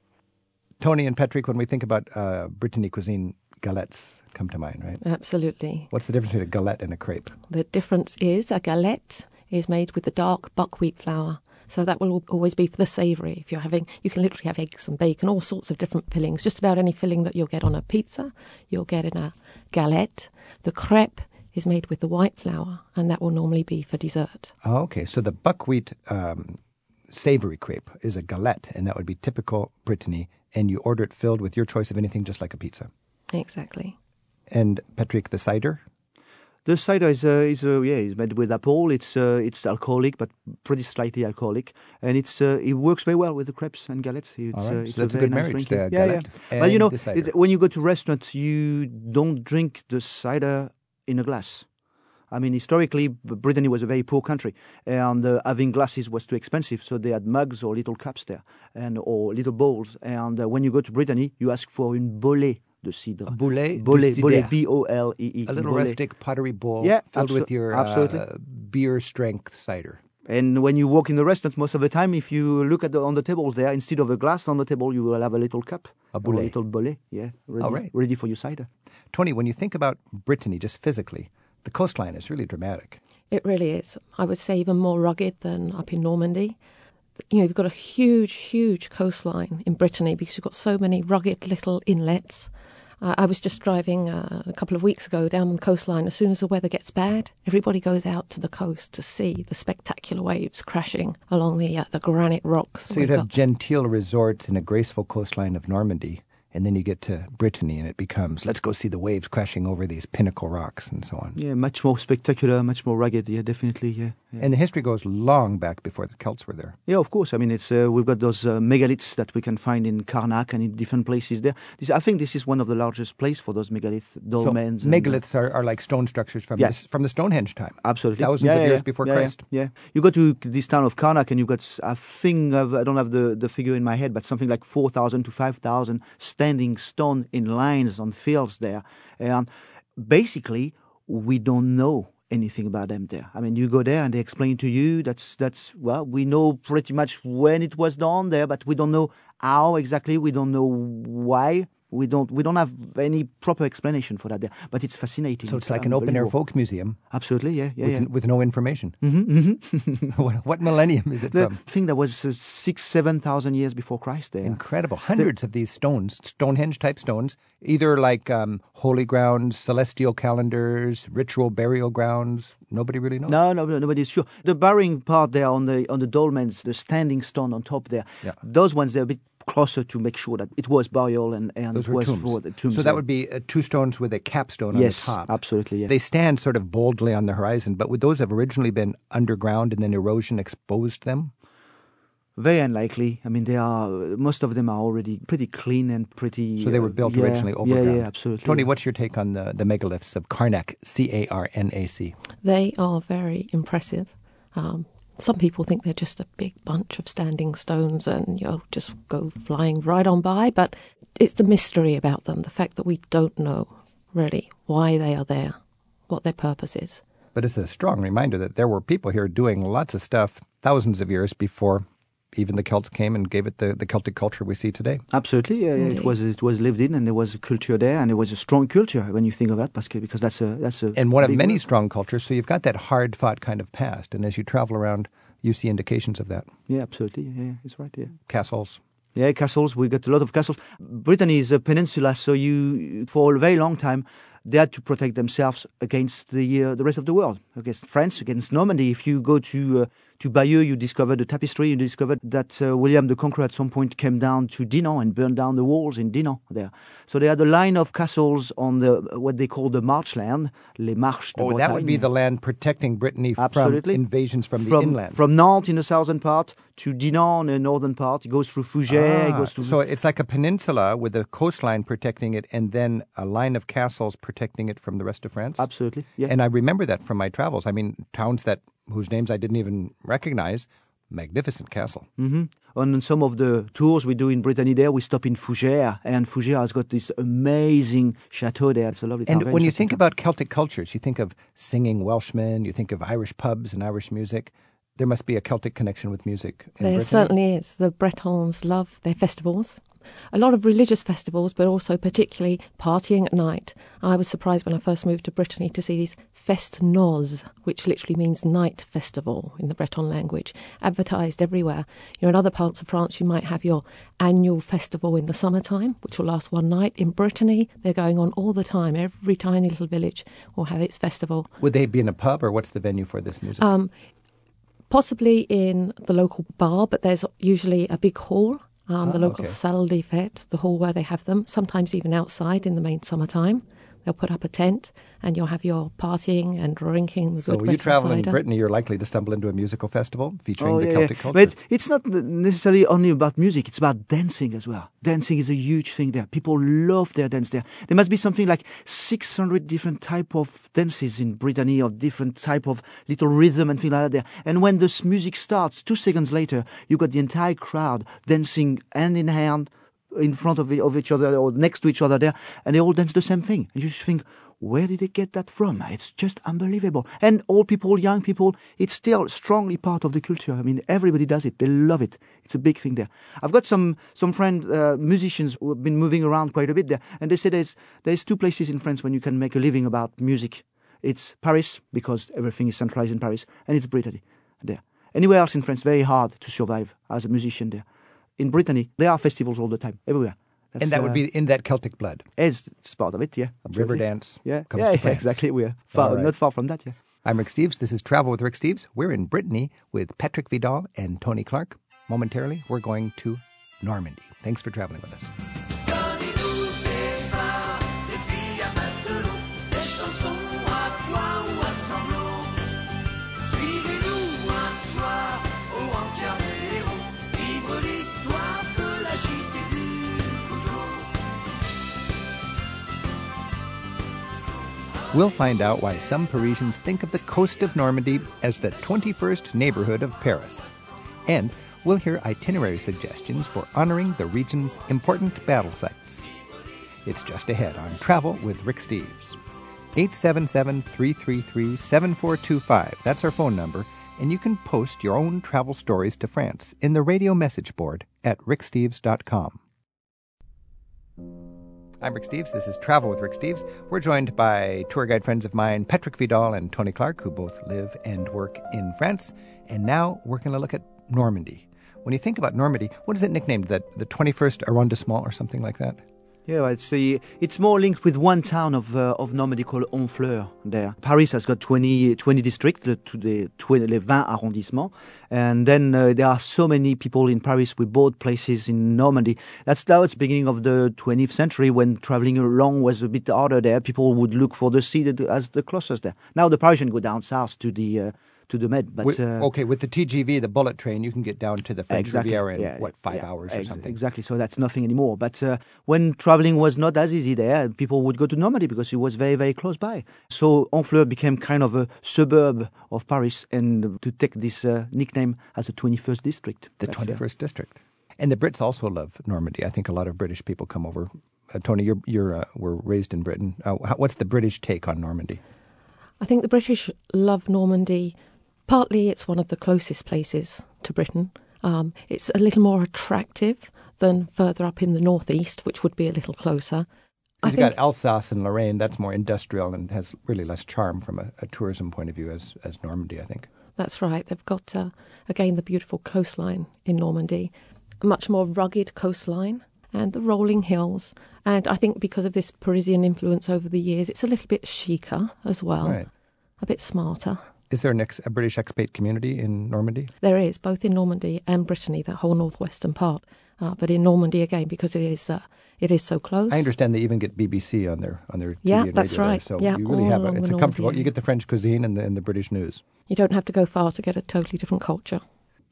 Tony and Patrick, when we think about uh, Brittany cuisine, galettes come to mind, right? Absolutely. What's the difference between a galette and a crepe? The difference is a galette is made with the dark buckwheat flour. So that will always be for the savoury. If you're having, you can literally have eggs and bacon, all sorts of different fillings. Just about any filling that you'll get on a pizza, you'll get in a galette. The crepe is made with the white flour, and that will normally be for dessert. Oh, okay. So the buckwheat um, savory crepe is a galette, and that would be typical Brittany, and you order it filled with your choice of anything, just like a pizza. Exactly. And Patrick, the cider? The cider is uh, is uh, yeah is made with apple. It's uh, it's alcoholic, but pretty slightly alcoholic, and it's uh, it works very well with the crepes and galettes. It's, right, uh, so it's that's a very good nice marriage, drinking. the yeah, galette yeah. But you know, it's- when you go to restaurants, you don't drink the cider in a glass. I mean, historically, Brittany was a very poor country, and uh, having glasses was too expensive. So they had mugs or little cups there, and or little bowls. And uh, when you go to Brittany, you ask for une bolée de cidre. Boulet, bolée, du bolée, cidre. B O L E E. A little bolée. rustic pottery bowl Yeah, filled with abso- your absolutely. Uh, beer strength cider. And when you walk in the restaurant, most of the time, if you look at the, on the tables there, instead of a glass on the table, you will have a little cup, A or boulet. little bolé, yeah, ready, All right. ready for your cider. Tony, when you think about Brittany just physically, the coastline is really dramatic. It really is. I would say even more rugged than up in Normandy. You know, you've got a huge, huge coastline in Brittany because you've got so many rugged little inlets. Uh, I was just driving uh, a couple of weeks ago down the coastline. As soon as the weather gets bad, everybody goes out to the coast to see the spectacular waves crashing along the uh, the granite rocks. So you'd have genteel resorts in a graceful coastline of Normandy, and then you get to Brittany, and it becomes let's go see the waves crashing over these pinnacle rocks and so on. Yeah, much more spectacular, much more rugged. Yeah, definitely. Yeah, yeah. And the history goes long back before the Celts were there. Yeah, of course. I mean, it's uh, we've got those uh, megaliths that we can find in Carnac and in different places there. This, I think this is one of the largest places for those megalith dolmens. so and, uh, megaliths are, are like stone structures from Yes. this, from the Stonehenge time. Absolutely, Thousands Yeah, of yeah, years before Christ. Yeah, you go to this town of Carnac, and you've got I think of, I don't have the, the figure in my head, but something like four thousand to five thousand standing stone in lines on fields there, and basically we don't know anything about them there. I mean, you go there and they explain to you that's that's well, we know pretty much when it was done there, but we don't know how exactly. We don't know why. We don't we don't have any proper explanation for that there, but it's fascinating. So it's like an open air folk museum Absolutely, yeah, yeah, with, yeah. with no information. Mm-hmm, *laughs* *laughs* what, what millennium is it The from? thing that was uh, six, seven thousand years before Christ. There, Incredible. Hundreds of these stones, Stonehenge type stones, either like um, holy grounds, celestial calendars, ritual burial grounds. Nobody really knows. No, no, no, nobody's sure. The burying part there on the on the dolmens, the standing stone on top there, Yeah. those ones they're a bit closer to make sure that it was burial and, and Those it were was tombs. for the tombs. so that would be uh, two stones with a capstone yes, on the top. absolutely. Yeah. They stand sort of boldly on the horizon, but would those have originally been underground and then erosion exposed them? Very unlikely. I mean, they are most of them are already pretty clean and pretty. So they were uh, built yeah, originally Yeah, overground. yeah, absolutely. Tony, what's your take on the, the megaliths of Carnac, C A R N A C? They are very impressive. Um, some people think they're just a big bunch of standing stones and you'll just go flying right on by, but it's the mystery about them, the fact that we don't know really why they are there, what their purpose is. But it's a strong reminder that there were people here doing lots of stuff thousands of years before even the Celts came and gave it the, the Celtic culture we see today. Absolutely, yeah, yeah. It was it was lived in, and there was a culture there, and it was a strong culture when you think of that, parce que- because that's a that's a And one of many word. strong cultures, so you've got that hard fought kind of past. And as you travel around, you see indications of that. Yeah, absolutely. Yeah, yeah, it's right. Yeah. Castles. Yeah, castles. We got a lot of castles. Britain is a peninsula, so you, for a very long time, they had to protect themselves against the uh, the rest of the world, against France, against Normandy. If you go to uh, to Bayeux, you discover the tapestry. You discover that uh, William the Conqueror at some point came down to Dinan and burned down the walls in Dinan there. So they had a line of castles on the what they call the marchland, les marches de Oh, Bretagne. that would be the land protecting Brittany Absolutely. from invasions from, the from, inland. From Nantes in the southern part to Dinan in the northern part. It goes through Fougères. it Ah, goes through so it's like a peninsula with a coastline protecting it, and then a line of castles protecting it from the rest of France. Absolutely, yeah. And I remember that from my travels. I mean, towns that whose names I didn't even recognize. Magnificent castle. hmm On some of the tours we do in Brittany there, we stop in Fougères, and Fougères has got this amazing chateau there. It's a lovely. And when you think about Celtic cultures, you think of singing Welshmen, you think of Irish pubs and Irish music. There must be a Celtic connection with music. In There Brittany. certainly is. The Bretons love their festivals. A lot of religious festivals, but also particularly partying at night. I was surprised when I first moved to Brittany to see these fest noz, which literally means night festival in the Breton language, advertised everywhere. You know, in other parts of France, you might have your annual festival in the summertime, which will last one night. In Brittany, they're going on all the time. Every tiny little village will have its festival. Would they be in a pub, or what's the venue for this music? Um, possibly in the local bar, but there's usually a big hall, um, the Ah, local okay. salle des the hall where they have them, sometimes even outside in the main summertime. They'll put up a tent and you'll have your partying and drinking the so good when you Breton travel in cider. Brittany, you're likely to stumble into a musical festival featuring Oh, the yeah, Celtic yeah. culture. But it's, it's not necessarily only about music, it's about dancing as well. Dancing is a huge thing there. People love their dance there. There must be something like 600 different type of dances in Brittany of different type of little rhythm and things like that there. And when this music starts, two seconds later, you got the entire crowd dancing hand in hand in front of, of each other or next to each other there, and they all dance the same thing. And you just think, where did they get that from? It's just unbelievable. And old people, young people, it's still strongly part of the culture. I mean, everybody does it. They love it. It's a big thing there. I've got some some friend uh, musicians who have been moving around quite a bit there, and they say there's there's two places in France when you can make a living about music. It's Paris because everything is centralized in Paris, and it's Brittany there. Anywhere else in France, very hard to survive as a musician there. In Brittany, there are festivals all the time, everywhere. That's, and that would uh, be in that Celtic blood. it's, it's part of it, yeah. River absolutely. dance Yeah, comes yeah, to yeah, exactly. We're far, All right. not far from that, yeah. I'm Rick Steves. This is Travel with Rick Steves. We're in Brittany with Patrick Vidal and Tony Clark. Momentarily, we're going to Normandy. Thanks for traveling with us. We'll find out why some Parisians think of the coast of Normandy as the 21st neighborhood of Paris. And we'll hear itinerary suggestions for honoring the region's important battle sites. It's just ahead on Travel with Rick Steves. 877 333 7425. That's our phone number, and you can post your own travel stories to France in the radio message board at ricksteves.com. I'm Rick Steves. This is Travel with Rick Steves. We're joined by tour guide friends of mine, Patrick Vidal and Tony Clark, who both live and work in France. And now we're going to look at Normandy. When you think about Normandy, what is it nicknamed? That the 21st arrondissement or something like that? Yeah, it's the, it's more linked with one town of uh, of Normandy called Honfleur. There, Paris has got 20, 20 districts, the, the 20, les 20 arrondissements, and then uh, there are so many people in Paris. We bought places in Normandy. That's now it's beginning of the 20th century when traveling along was a bit harder. There, people would look for the sea as the closest there. Now the Parisians go down south to the uh, to the Med, but With- uh, okay, with the TGV, the bullet train, you can get down to the French exactly. Riviera in, yeah, what, five yeah, hours or ex- something? Exactly. So that's nothing anymore. But uh, when traveling was not as easy there, people would go to Normandy because it was very, very close by. So Honfleur became kind of a suburb of Paris, and to take this uh, nickname as the 21st district. The That's, uh, 21st district. And the Brits also love Normandy. I think a lot of British people come over. Uh, Tony, you're, you're uh, were raised in Britain. Uh, how, what's the British take on Normandy? I think the British love Normandy. Partly it's one of the closest places to Britain. Um, it's a little more attractive than further up in the northeast, which would be a little closer. I You've think got Alsace and Lorraine. That's more industrial and has really less charm from a, a tourism point of view as, as Normandy, I think. that's right. They've got, uh, again, the beautiful coastline in Normandy, a much more rugged coastline. and the rolling hills. And I think because of this Parisian influence over the years, it's a little bit chicer as well, Right. a bit smarter. Is there an ex- a British expat community in Normandy? There is, both in Normandy and Brittany, that whole northwestern part. Uh, but in Normandy again, because it is uh, it is so close. I understand they even get BBC on their on their TV Yeah, and that's radio there, right. So Yeah, you really have a, it's a comfortable. Normandy. You get the French cuisine and the and the British news. You don't have to go far to get a totally different culture.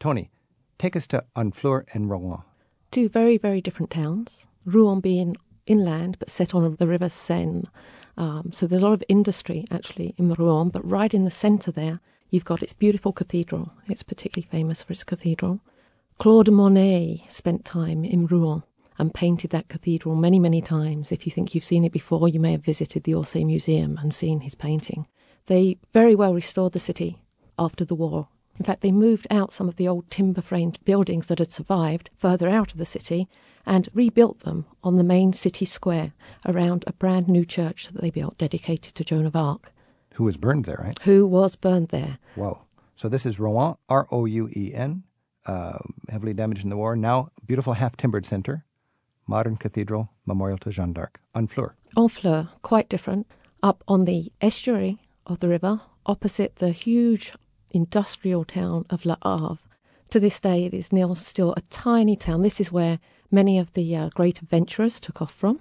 Tony, take us to Honfleur and Rouen. Two very, very different towns. Rouen being inland, but set on the River Seine. Um, so there's a lot of industry actually in Rouen, but right in the centre there, you've got its beautiful cathedral. It's particularly famous for its cathedral. Claude Monet spent time in Rouen and painted that cathedral many, many times. If you think you've seen it before, you may have visited the Orsay Museum and seen his painting. They very well restored the city after the war. In fact, they moved out some of the old timber framed buildings that had survived further out of the city and rebuilt them on the main city square around a brand new church that they built dedicated to Joan of Arc, Who was burned there, right? who was burned there. Whoa. So this is Rouen, R O U E N, uh, heavily damaged in the war. Now, beautiful half timbered center, modern cathedral, memorial to Jeanne d'Arc. Honfleur. Honfleur, quite different, up on the estuary of the river, opposite the huge industrial town of Le Havre. To this day, it is still a tiny town. This is where many of the uh, great adventurers took off from.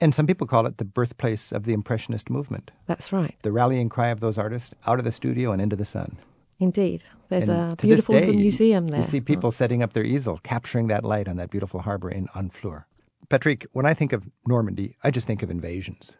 And some people call it the birthplace of the Impressionist movement. That's right, The rallying cry of those artists out of the studio and into the sun. indeed. There's And a beautiful day, museum there. You see people setting up their easel, capturing that light on that beautiful harbor in Honfleur. Patrick, when I think of Normandy, I just think of invasions.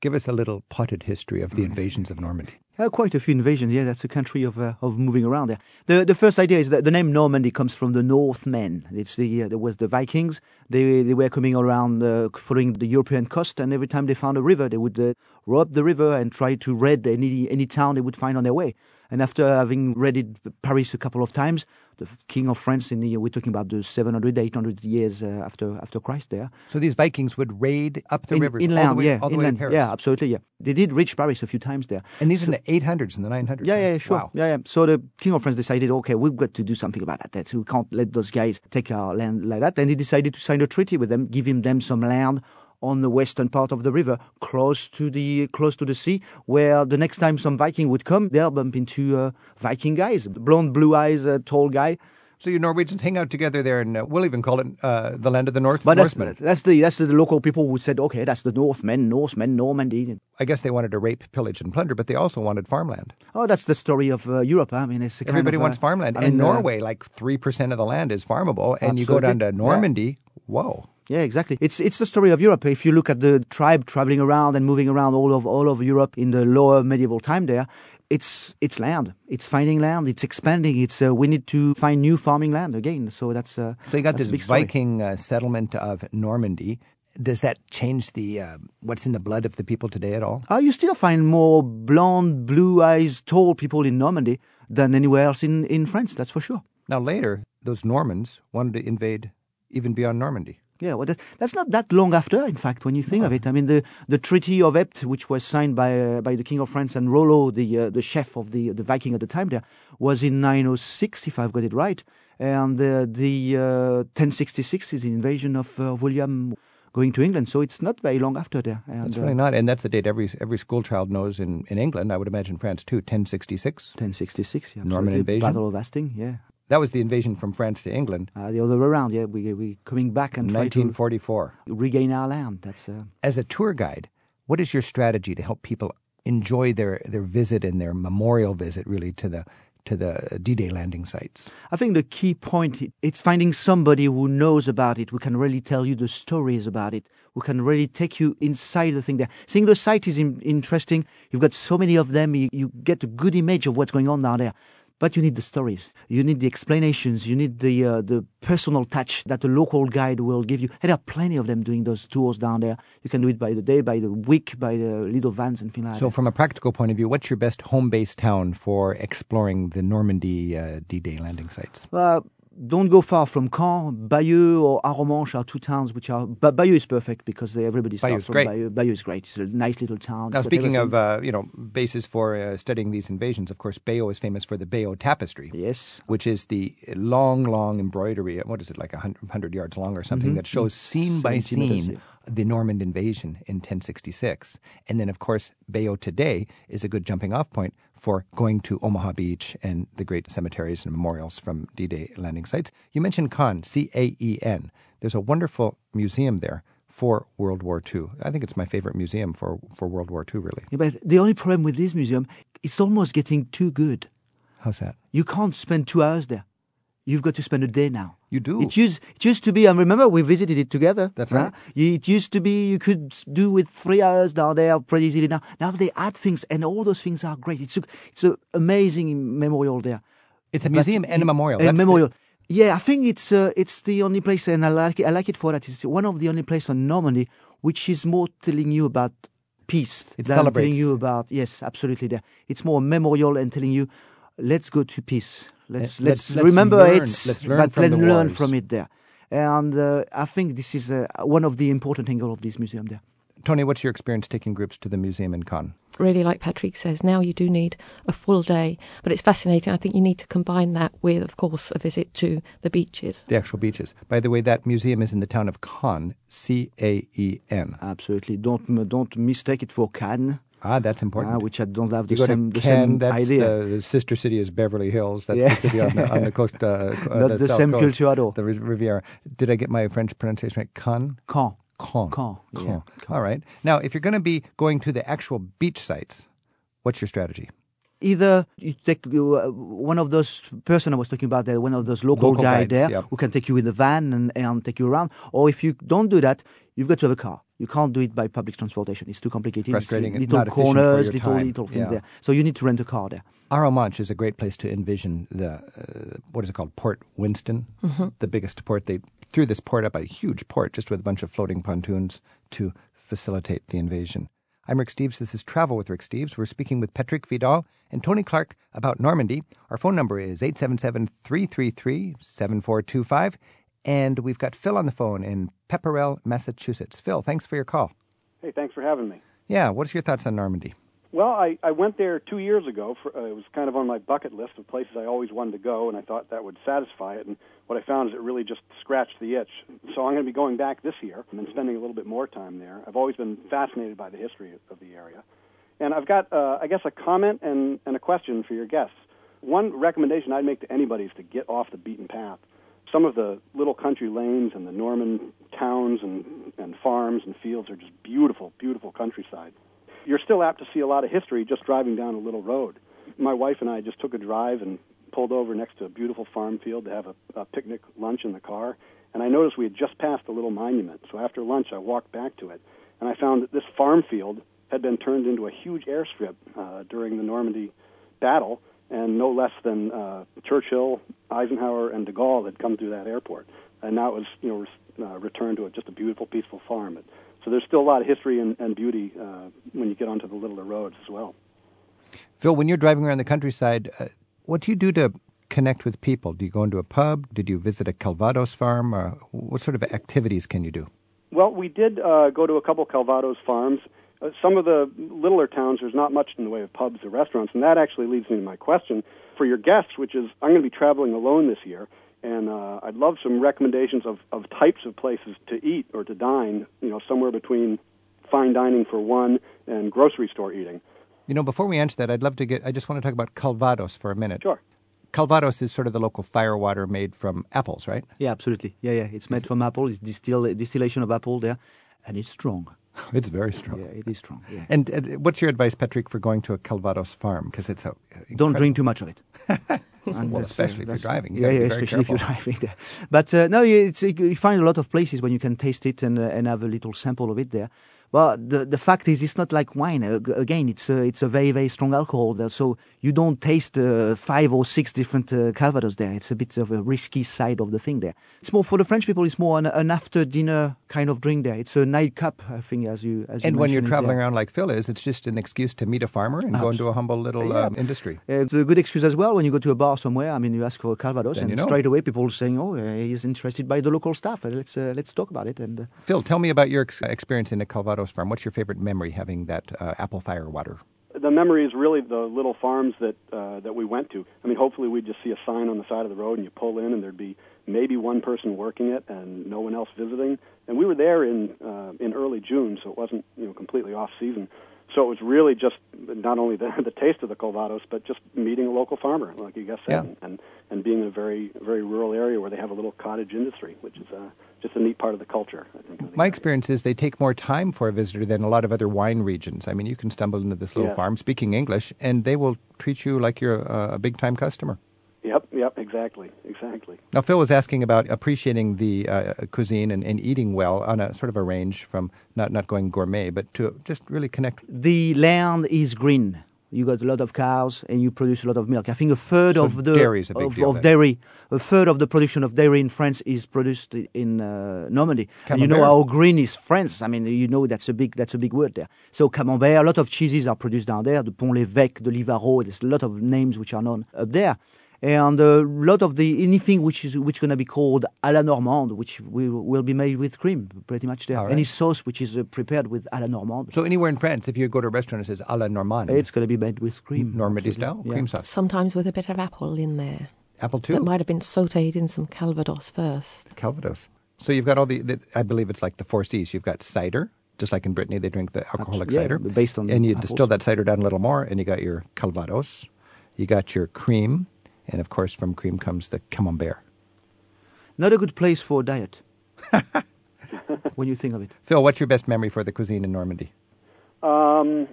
Give us a little potted history of the invasions of Normandy. Uh, quite a few invasions. Yeah, that's a country of uh, of moving around there. The the first idea is that the name Normandy comes from the Northmen. It's the uh, there was the Vikings. They they were coming around uh, following the European coast, and every time they found a river, they would uh, row the river and try to raid any any town they would find on their way. And after having raided Paris a couple of times, the king of France in the we're talking about the 700, 800 years uh, after after Christ there, So these Vikings would raid up the In- rivers, inland, all the way, yeah, all the inland, way Paris. yeah, absolutely, yeah. They did reach Paris a few times there. And these are in the 800s and the 900s. Yeah, right? yeah, sure. Wow. Yeah, yeah. So the king of France decided, okay, we've got to do something about that. That's, we can't let those guys take our land like that. And he decided to sign a treaty with them, giving them some land on the western part of the river, close to the close to the sea, where the next time some Viking would come, they'll bump into uh, Viking guys, blonde, blue eyes, uh, tall guy. So you Norwegians hang out together there, and uh, we'll even call it uh, the land of the North. But that's, Northmen. that's the that's the local people who said, okay, that's the Northmen, Norsemen, Normandy. I guess they wanted to rape, pillage, and plunder, but they also wanted farmland. Oh, that's the story of uh, Europe. I mean, it's Everybody of, wants uh, farmland. I and mean, uh, Norway, like 3% of the land is farmable, and you go down to Absolutely. Yeah. Normandy, whoa. Yeah, exactly. It's it's the story of Europe. If you look at the tribe traveling around and moving around all of all over Europe in the lower medieval time, there, it's it's land. It's finding land. It's expanding. It's uh, we need to find new farming land again. So that's uh, So you got this. Viking uh, settlement of Normandy. Does that change the uh, what's in the blood of the people today at all? Uh, you still find more blonde, blue eyes, tall people in Normandy than anywhere else in, in France. That's for sure. Now later, those Normans wanted to invade even beyond Normandy. Yeah, well, that, that's not that long after, in fact, when you think of it. I mean, the, the Treaty of Epte, which was signed by uh, by the King of France and Rollo, the uh, the chef of the the Viking at the time, there was in 906, if I've got it right, and uh, the uh, 1066 is the invasion of uh, William going to England. So it's not very long after there. And, That's uh, really not, and that's the date every every school child knows in, in England. I would imagine France too. 1066. 1066, yeah, Norman invasion? Battle of Hastings, yeah. That was the invasion from France to England, Uh, the other way around, yeah. We we coming back and try to 1944. regain our land. That's uh, As a tour guide, what is your strategy to help people enjoy their, their visit and their memorial visit, really, to the to the D-Day landing sites? I think the key point it's finding somebody who knows about it, who can really tell you the stories about it, who can really take you inside the thing there. Seeing the site is in, interesting. You've got so many of them. You, you get a good image of what's going on down there. But you need the stories. You need the explanations. You need the uh, the personal touch that the local guide will give you. And there are plenty of them doing those tours down there. You can do it by the day, by the week, by the little vans and things like So, that. from a practical point of view, what's your best home base town for exploring the Normandy uh, D-Day landing sites? Uh, don't go far from Caen. Bayeux or Arromanches are two towns which are. Ba- Bayeux is perfect because they, everybody starts Bayeux's from great. Bayeux. Bayeux is great. It's a nice little town. Now, speaking of uh, you know bases for uh, studying these invasions, of course, Bayeux is famous for the Bayeux Tapestry, yes, which is the long, long embroidery. What is it like a hundred, yards long or something that shows scene by 70 meters, scene the Norman invasion in 1066, and then of course Bayeux today is a good jumping off point for going to Omaha Beach and the great cemeteries and memorials from D-Day landing sites. You mentioned Caen, C-A-E-N. There's a wonderful museum there for World War II. I think it's my favorite museum for, for World War II, really. Yeah, but the only problem with this museum, it's almost getting too good. How's that? You can't spend two hours there. You've got to spend a day now. You do. It used it used to be. I remember we visited it together. That's right. It used to be you could do with three hours down there pretty easily. Now, now they add things, and all those things are great. It's a, it's an amazing memorial there. It's a But museum and a memorial. A That's the- memorial. Yeah, I think it's uh, it's the only place, and I like it, I like it for that. It's one of the only places on Normandy which is more telling you about peace It than telling you about yes, absolutely. There, it's more memorial and telling you, let's go to peace. Let's Uh, let's, let's- let's remember learn- it. let's learn but let's learn wars. from it there. And uh, I think this is uh, one of the important angles of this museum there. Tony, what's your experience taking groups to the museum in Cannes? really like Patrick says, now you do need a full day. But it's fascinating. I think you need to combine that with, of course, a visit to the beaches. The actual beaches. By the way, that museum is in the town of Cannes, C A E N. Absolutely, don't don't mistake it for Cannes, Ah, that's important. uh, which I don't have the you same the Cannes, same that's idea. The, the sister city is Beverly Hills. That's Yeah. the city on the, on the coast. Uh, *laughs* uh, Not the south same coast, culture at all. The Riviera. Did I get my French pronunciation right? Cannes? Caen. Caen. Caen, Caen. yeah, All right. Now, if you're going to be going to the actual beach sites, what's your strategy? Either you take uh, one of those person I was talking about there, one of those local, Local guy guides, there yep. who can take you in the van and, and take you around. Or if you don't do that, you've got to have a car. You can't do it by public transportation. It's too complicated. It's Frustrating and Little not efficient for corners, your little time. little things Yeah. there. So you need to rent a car there. Arromanches is a great place to envision the uh, what is it called Port Winston, the biggest port. They threw this port up a huge port just with a bunch of floating pontoons to facilitate the invasion. I'm Rick Steves. This is Travel with Rick Steves. We're speaking with Patrick Vidal and Tony Clark about Normandy. Our phone number is 877-333-7425 and we've got Phil on the phone in Pepperell, Massachusetts. Phil, thanks for your call. Hey, thanks for having me. Yeah, what's your thoughts on Normandy? Well, I, I went there two years ago. For, uh, it was kind of on my bucket list of places I always wanted to go, and I thought that would satisfy it. And what I found is it really just scratched the itch. So I'm going to be going back this year and spending a little bit more time there. I've always been fascinated by the history of the area. And I've got, uh, I guess, a comment and, and a question for your guests. One recommendation I'd make to anybody is to get off the beaten path. Some of the little country lanes and the Norman towns and, and farms and fields are just beautiful, beautiful countryside. You're still apt to see a lot of history just driving down a little road. My wife and I just took a drive and pulled over next to a beautiful farm field to have a, a picnic lunch in the car. And I noticed we had just passed a little monument. So after lunch, I walked back to it. And I found that this farm field had been turned into a huge airstrip uh, during the Normandy battle. And no less than uh, Churchill, Eisenhower, and de Gaulle had come through that airport. And now it was, you know, res- uh, returned to a, just a beautiful, peaceful farm. But, so there's still a lot of history and, and beauty uh, when you get onto the littler roads as well. Phil, when you're driving around the countryside, uh, what do you do to connect with people? Do you go into a pub? Did you visit a Calvados farm? Uh, what sort of activities can you do? Well, we did uh, go to a couple Calvados farms. Uh, some of the littler towns, there's not much in the way of pubs or restaurants, and that actually leads me to my question for your guests, which is I'm going to be traveling alone this year, and uh, I'd love some recommendations of, of types of places to eat or to dine, you know, somewhere between fine dining for one and grocery store eating. You know, before we answer that, I'd love to get, I just want to talk about Calvados for a minute. Sure. Calvados is sort of the local firewater made from apples, right? Yeah, absolutely. Yeah, yeah. It's made from apple. It's distill, distillation of apple there, and it's strong. *laughs* It's very strong. Yeah, it is strong. Yeah. And, uh what's your advice, Patrick, for going to a Calvados farm? Because it's a Don't drink too much of it. *laughs* And Well, that's, especially if you're driving. You Yeah, yeah, be very especially if you're driving there. But uh, no, you- it's, you find a lot of places when you can taste it and, uh, and have a little sample of it there. Well, the the fact is, it's not like wine. Again, it's a it's a very very strong alcohol. There, so you don't taste uh, five or six different uh, Calvados there. It's a bit of a risky side of the thing there. It's more for the French people. It's more an, an after dinner kind of drink there. It's a nightcap, I think, as you as and you when you're traveling there. around like Phil is, it's just an excuse to meet a farmer and go into a humble little Yeah. um, industry. Uh, it's a good excuse as well when you go to a bar somewhere. I mean, you ask for Calvados, Then and you know. straight away people are saying, "Oh, he's interested by the local staff. Uh, let's uh, let's talk about it." And uh, Phil, tell me about your ex- experience in the Calvados farm. What's your favorite memory having that uh, apple fire water? The memory is really the little farms that uh, that we went to. I mean, hopefully we'd just see a sign on the side of the road, and you pull in, and there'd be maybe one person working it, and no one else visiting. And we were there in uh, in early June, so it wasn't you know completely off season. So it was really just not only the, *laughs* the taste of the Calvados, but just meeting a local farmer, like you guys said, Yeah. and, and and being in a very very rural area where they have a little cottage industry, which is uh, just a neat part of the culture. I think. My experience is they take more time for a visitor than a lot of other wine regions. I mean, you can stumble into this little Yeah. farm speaking English, and they will treat you like you're a, a big time customer. Yep, yep, exactly, exactly. Now, Phil was asking about appreciating the uh, cuisine and, and eating well on a sort of a range from not, not going gourmet, but to just really connect. the land is green. You got a lot of cows, and you produce a lot of milk. I think a third So of the dairy is a big of, deal of dairy, a third of the production of dairy in France is produced in uh, Normandy. And you know how green is France. I mean, you know that's a big that's a big word there. So Camembert, a lot of cheeses are produced down there. The Pont l'Évêque, the Livarot. There's a lot of names which are known up there. And a lot of the anything which is which going to be called à la Normande, which will, will be made with cream, pretty much there. All right. Any sauce which is uh, prepared with à la Normande, So, anywhere in France, if you go to a restaurant and it says a la Normande, it's going to be made with cream. Normandy absolutely. style Yeah. cream sauce. Sometimes with a bit of apple in there. Apple too. That might have been sauteed in some Calvados first. Calvados. So, you've got all the, the, I believe it's like the four C's. You've got cider, just like in Brittany, they drink the alcoholic yeah, cider. based on And you apples. distill that cider down a little more, and you got your Calvados, you got your cream, and of course, from cream comes the Camembert. Not a good place for diet. *laughs* when you think of it. Phil, what's your best memory for the cuisine in Normandy? Um,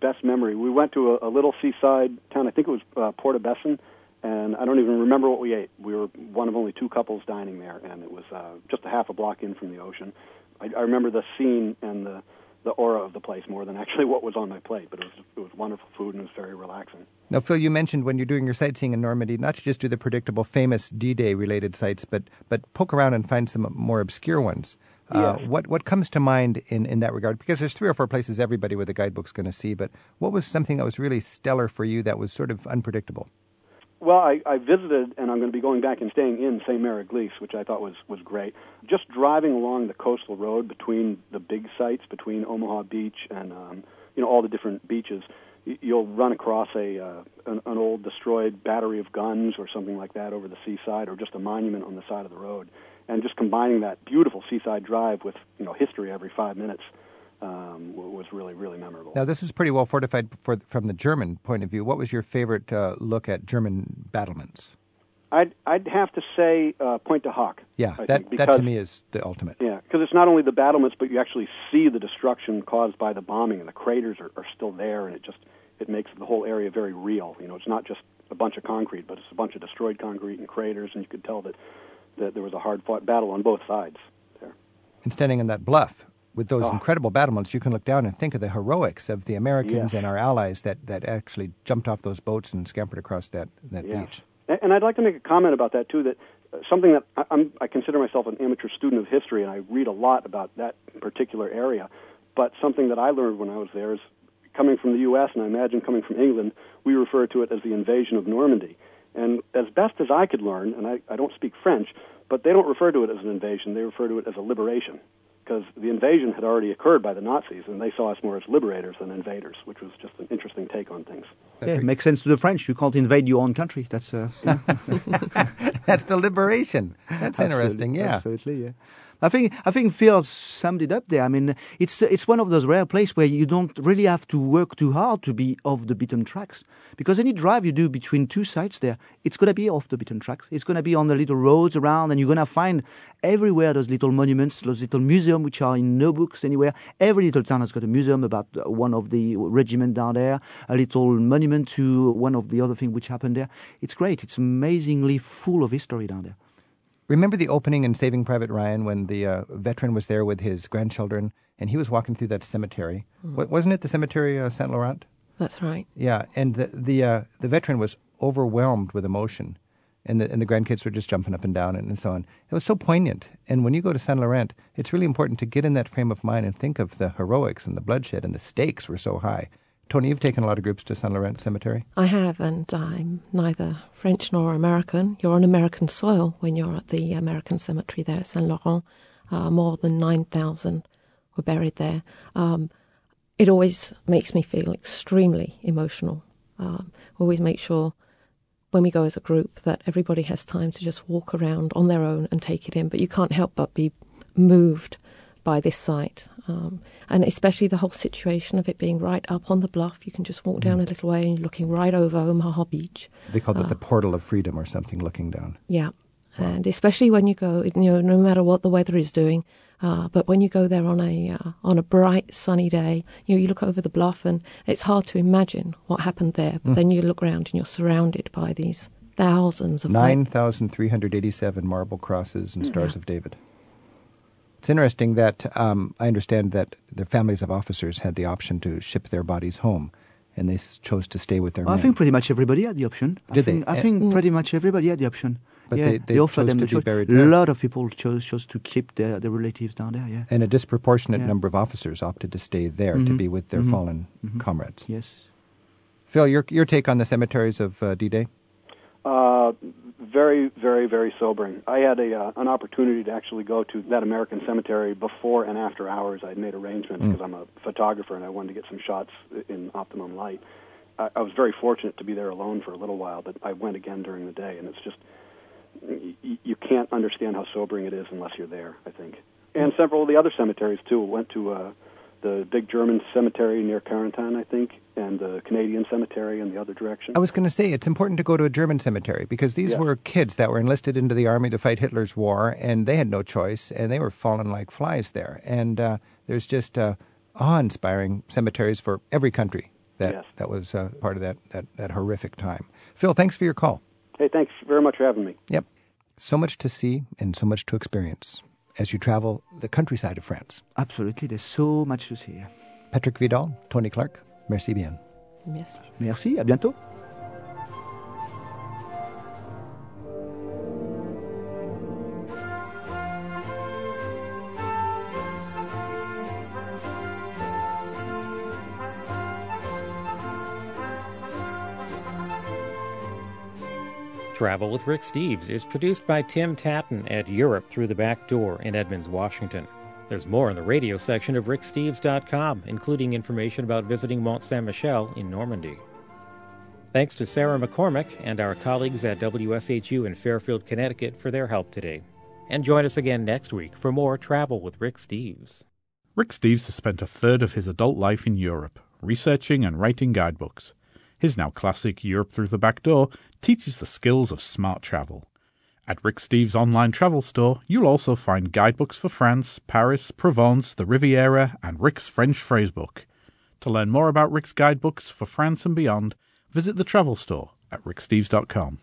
best memory. We went to a, a little seaside town. I think it was uh, Port-en-Bessin, and I don't even remember what we ate. We were one of only two couples dining there, and it was uh, just a half a block in from the ocean. I, I remember the scene and the the aura of the place more than *laughs* actually what was on my plate. But it was it was wonderful food and it was very relaxing. Now, Phil, you mentioned when you're doing your sightseeing in Normandy, not to just do the predictable, famous D-Day related sites, but but poke around and find some more obscure ones. Uh, Yes. what what comes to mind in, in that regard? Because there's three or four places everybody with a guidebook's going to see, but what was something that was really stellar for you that was sort of unpredictable? Well, I, I visited, and I'm going to be going back and staying in Sainte-Mère-Église, which I thought was, was great. Just driving along the coastal road between the big sites, between Omaha Beach and um, you know all the different beaches, you'll run across a uh, an, an old destroyed battery of guns or something like that over the seaside, or just a monument on the side of the road. And just combining that beautiful seaside drive with you know history every five minutes um, was really really memorable. Now, this is pretty well fortified for, from the German point of view. What was your favorite uh, look at German battlements? I'd I'd have to say uh, Pointe du Hoc. Yeah, I that, think, that to me is the ultimate. Yeah, because it's not only the battlements, but you actually see the destruction caused by the bombing, and the craters are, are still there, and it just it makes the whole area very real. You know, it's not just a bunch of concrete, but it's a bunch of destroyed concrete and craters, and you could tell that that there was a hard fought battle on both sides there. And standing on that bluff with those Oh. incredible battlements, you can look down and think of the heroics of the Americans Yes. and our allies that, that actually jumped off those boats and scampered across that, that Yeah. beach. And, I'd like to make a comment about that too. That uh, something that I'm, I consider myself an amateur student of history, and I read a lot about that particular area. But something that I learned when I was there is coming from the U.S. and I imagine coming from England, we refer to it as the invasion of Normandy. And as best as I could learn, and I, I don't speak French, but they don't refer to it as an invasion; they refer to it as a liberation. Because the invasion had already occurred by the Nazis, and they saw us more as liberators than invaders, which was just an interesting take on things. Yeah, it makes sense to the French. You can't invade your own country. That's uh, *laughs* That's the liberation. That's interesting, yeah. Absolutely, yeah. I think I think Phil summed it up there. I mean, it's it's one of those rare places where you don't really have to work too hard to be off the beaten tracks. Because any drive you do between two sites there, it's going to be off the beaten tracks. It's going to be on the little roads around, and you're going to find everywhere those little monuments, those little museums which are in no books anywhere. Every little town has got a museum about uh, one of the regiment down there, a little monument to one of the other things which happened there. It's great. It's amazingly full of history down there. Remember the opening in Saving Private Ryan when the uh, veteran was there with his grandchildren and he was walking through that cemetery? Mm. Wasn't it the cemetery uh, Saint Laurent? That's right. Yeah, and the the uh, the veteran was overwhelmed with emotion, and the and the grandkids were just jumping up and down and, and so on. It was so poignant. And when you go to Saint Laurent, it's really important to get in that frame of mind and think of the heroics and the bloodshed and the stakes were so high. Tony, you've taken a lot of groups to Saint Laurent Cemetery. I have, and I'm neither French nor American. You're on American soil when you're at the American cemetery there at Saint Laurent. Uh, more than 9,000 were buried there. Um, it always makes me feel extremely emotional. Um, always make sure when we go as a group that everybody has time to just walk around on their own and take it in, but you can't help but be moved by this site. Um, and especially the whole situation of it being right up on the bluff. You can just walk down mm. a little way and you're looking right over Omaha Beach. They call it uh, the portal of freedom or something, looking down. Yeah. Wow. And especially when you go, you know, no matter what the weather is doing, uh, but when you go there on a uh, on a bright sunny day, you know, you look over the bluff and it's hard to imagine what happened there. But mm. then you look around and you're surrounded by these thousands of nine thousand three hundred eighty-seven marble crosses and stars yeah. of David. It's interesting that um, I understand that the families of officers had the option to ship their bodies home, and they chose to stay with their well, men. I think pretty much everybody had the option. Did I think, they? I think mm. pretty much everybody had the option. But yeah, they, they, they offered them to the choice. buried there. A lot of people chose chose to keep their, their relatives down there. Yeah, and a disproportionate yeah. number of officers opted to stay there mm-hmm. to be with their mm-hmm. fallen mm-hmm. comrades. Yes. Phil, your your take on the cemeteries of uh, D-Day? Uh, very, very, very sobering. I had a uh, an opportunity to actually go to that American cemetery before and after hours. I'd made arrangements because mm. I'm a photographer and I wanted to get some shots in optimum light. I, I was very fortunate to be there alone for a little while, but I went again during the day, and it's just y- you can't understand how sobering it is unless you're there. I think, and several of the other cemeteries too. Went to uh, the big German cemetery near Carentan, I think, and the Canadian cemetery in the other direction. I was going to say it's important to go to a German cemetery because these were kids that were enlisted into the army to fight Hitler's war, and they had no choice, and they were falling like flies there. And uh, there's just uh, awe-inspiring cemeteries for every country that yes. that was uh, part of that, that that horrific time. Phil, thanks for your call. Hey, thanks very much for having me. Yep, so much to see and so much to experience as you travel the countryside of France. Absolutely, there's so much to see. Patrick Vidal, Tony Clark, merci bien. Merci. Merci, à bientôt. Travel with Rick Steves is produced by Tim Tattan at Europe Through the Back Door in Edmonds, Washington. There's more in the radio section of ricksteves.com, including information about visiting Mont Saint Michel in Normandy. Thanks to Sarah McCormick and our colleagues at WSHU in Fairfield, Connecticut for their help today. And join us again next week for more Travel with Rick Steves. Rick Steves has spent a third of his adult life in Europe, researching and writing guidebooks. His now classic Europe Through the Back Door teaches the skills of smart travel. At Rick Steves' online travel store, you'll also find guidebooks for France, Paris, Provence, the Riviera, and Rick's French phrasebook. To learn more about Rick's guidebooks for France and beyond, visit the travel store at ricksteves.com.